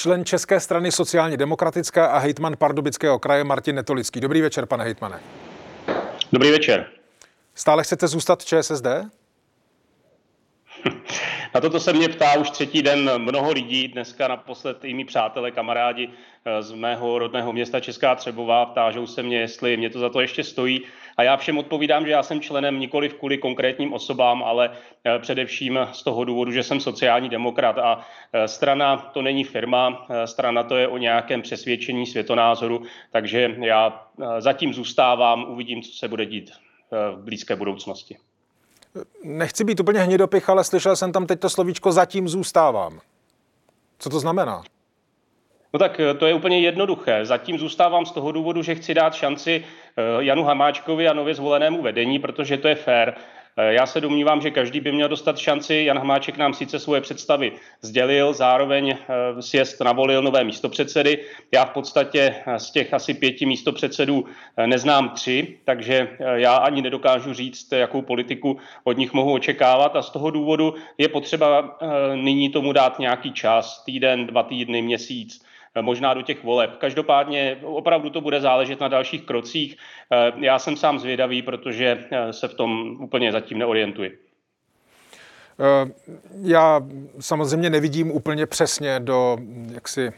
člen České strany sociálně demokratické a hejtman Pardubického kraje Martin Netolický. Dobrý večer, pane hejtmane. Dobrý večer. Stále chcete zůstat ČSSD? Na toto se mě ptá už třetí den mnoho lidí, dneska naposled i mý přátelé, kamarádi eh, z mého rodného města Česká Třebová, ptážou se mě, jestli mě to za to ještě stojí. A já všem odpovídám, že já jsem členem nikoli v kvůli konkrétním osobám, ale eh, především z toho důvodu, že jsem sociální demokrat. A eh, strana to není firma, strana to je o nějakém přesvědčení světonázoru, takže já zatím zůstávám, uvidím, co se bude dít v blízké budoucnosti. Nechci být úplně hnidopich, ale slyšel jsem tam teď to slovíčko zatím zůstávám. Co to znamená? No tak eh, to je úplně jednoduché. Zatím zůstávám z toho důvodu, že chci dát šanci eh, Janu Hamáčkovi a nově zvolenému vedení, protože to je fér. Eh, já se domnívám, že každý by měl dostat šanci. Jan Hamáček nám sice svoje představy sdělil, zároveň eh, sjezd navolil nové místopředsedy. Já v podstatě eh, z těch asi pěti místopředsedů neznám tři, takže já ani nedokážu říct, jakou politiku od nich mohu očekávat a z toho důvodu je potřeba nyní tomu dát nějaký čas, týden, dva týdny, měsíc možná do těch voleb. Každopádně opravdu to bude záležet na dalších krocích. Eh, já jsem sám zvědavý, protože eh, se v tom úplně zatím neorientuji. Eh, já samozřejmě nevidím úplně přesně do jaksi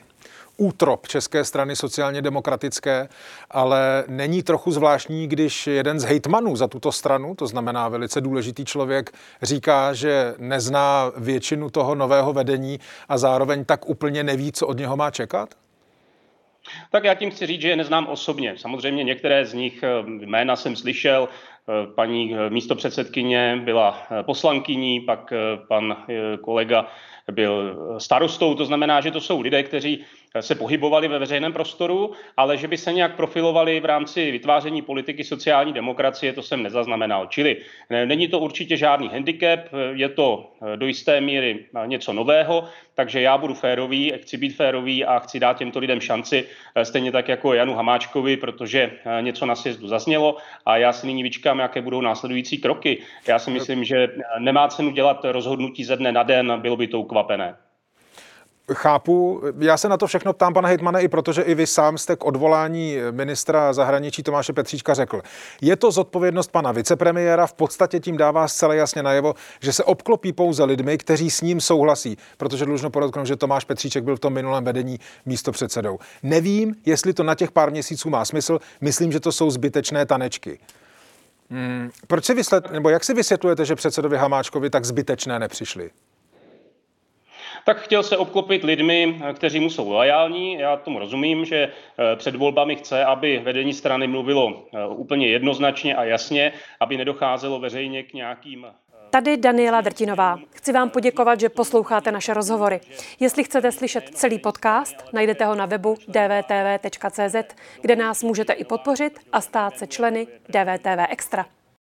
útrop České strany sociálně demokratické, ale není trochu zvláštní, když jeden z hejtmanů za tuto stranu, to znamená velice důležitý člověk, říká, že nezná většinu toho nového vedení a zároveň tak úplně neví, co od něho má čekat? Tak já tím chci říct, že je neznám osobně. Samozřejmě některé z nich eh, jména jsem slyšel. Eh, paní eh, místopředsedkyně byla poslankyní, pak pan kolega byl starostou, to znamená, že to jsou lidé, kteří se pohybovali ve veřejném prostoru, ale že by se nějak profilovali v rámci vytváření politiky sociální demokracie, to jsem nezaznamenal. Čili není to určitě žádný handicap, je to do jisté míry něco nového, takže já budu férový, chci být férový a chci dát těmto lidem šanci, stejně tak jako Janu Hamáčkovi, protože něco na sjezdu zaznělo a já si nyní vyčkám, jaké budou následující kroky. Já si myslím, že nemá cenu dělat rozhodnutí ze dne na den, bylo by to ukvapené. Chápu. Já se na to všechno ptám, pane Hejtmane, i protože i vy sám jste k odvolání ministra zahraničí Tomáše Petříčka řekl. Je to zodpovědnost pana vicepremiéra, v podstatě tím dává zcela jasně najevo, že se obklopí pouze lidmi, kteří s ním souhlasí, protože dlužno podotknout, že Tomáš Petříček byl v tom minulém vedení místo předsedou. Nevím, jestli to na těch pár měsíců má smysl, myslím, že to jsou zbytečné tanečky. Hmm, proč si vysvět, nebo jak si vysvětlujete, že předsedovi Hamáčkovi tak zbytečné nepřišli? Tak chtěl se obklopit lidmi, kteří mu jsou lojální. Já tomu rozumím, že eh, před volbami chce, aby vedení strany mluvilo eh, úplně jednoznačně a jasně, aby nedocházelo veřejně k nějakým eh, Tady Daniela Drtinová. Chci vám poděkovat, že posloucháte naše rozhovory. Jestli chcete slyšet celý podcast, najdete ho na webu dvtv.cz, kde nás můžete i podpořit a stát se členy DVTV Extra.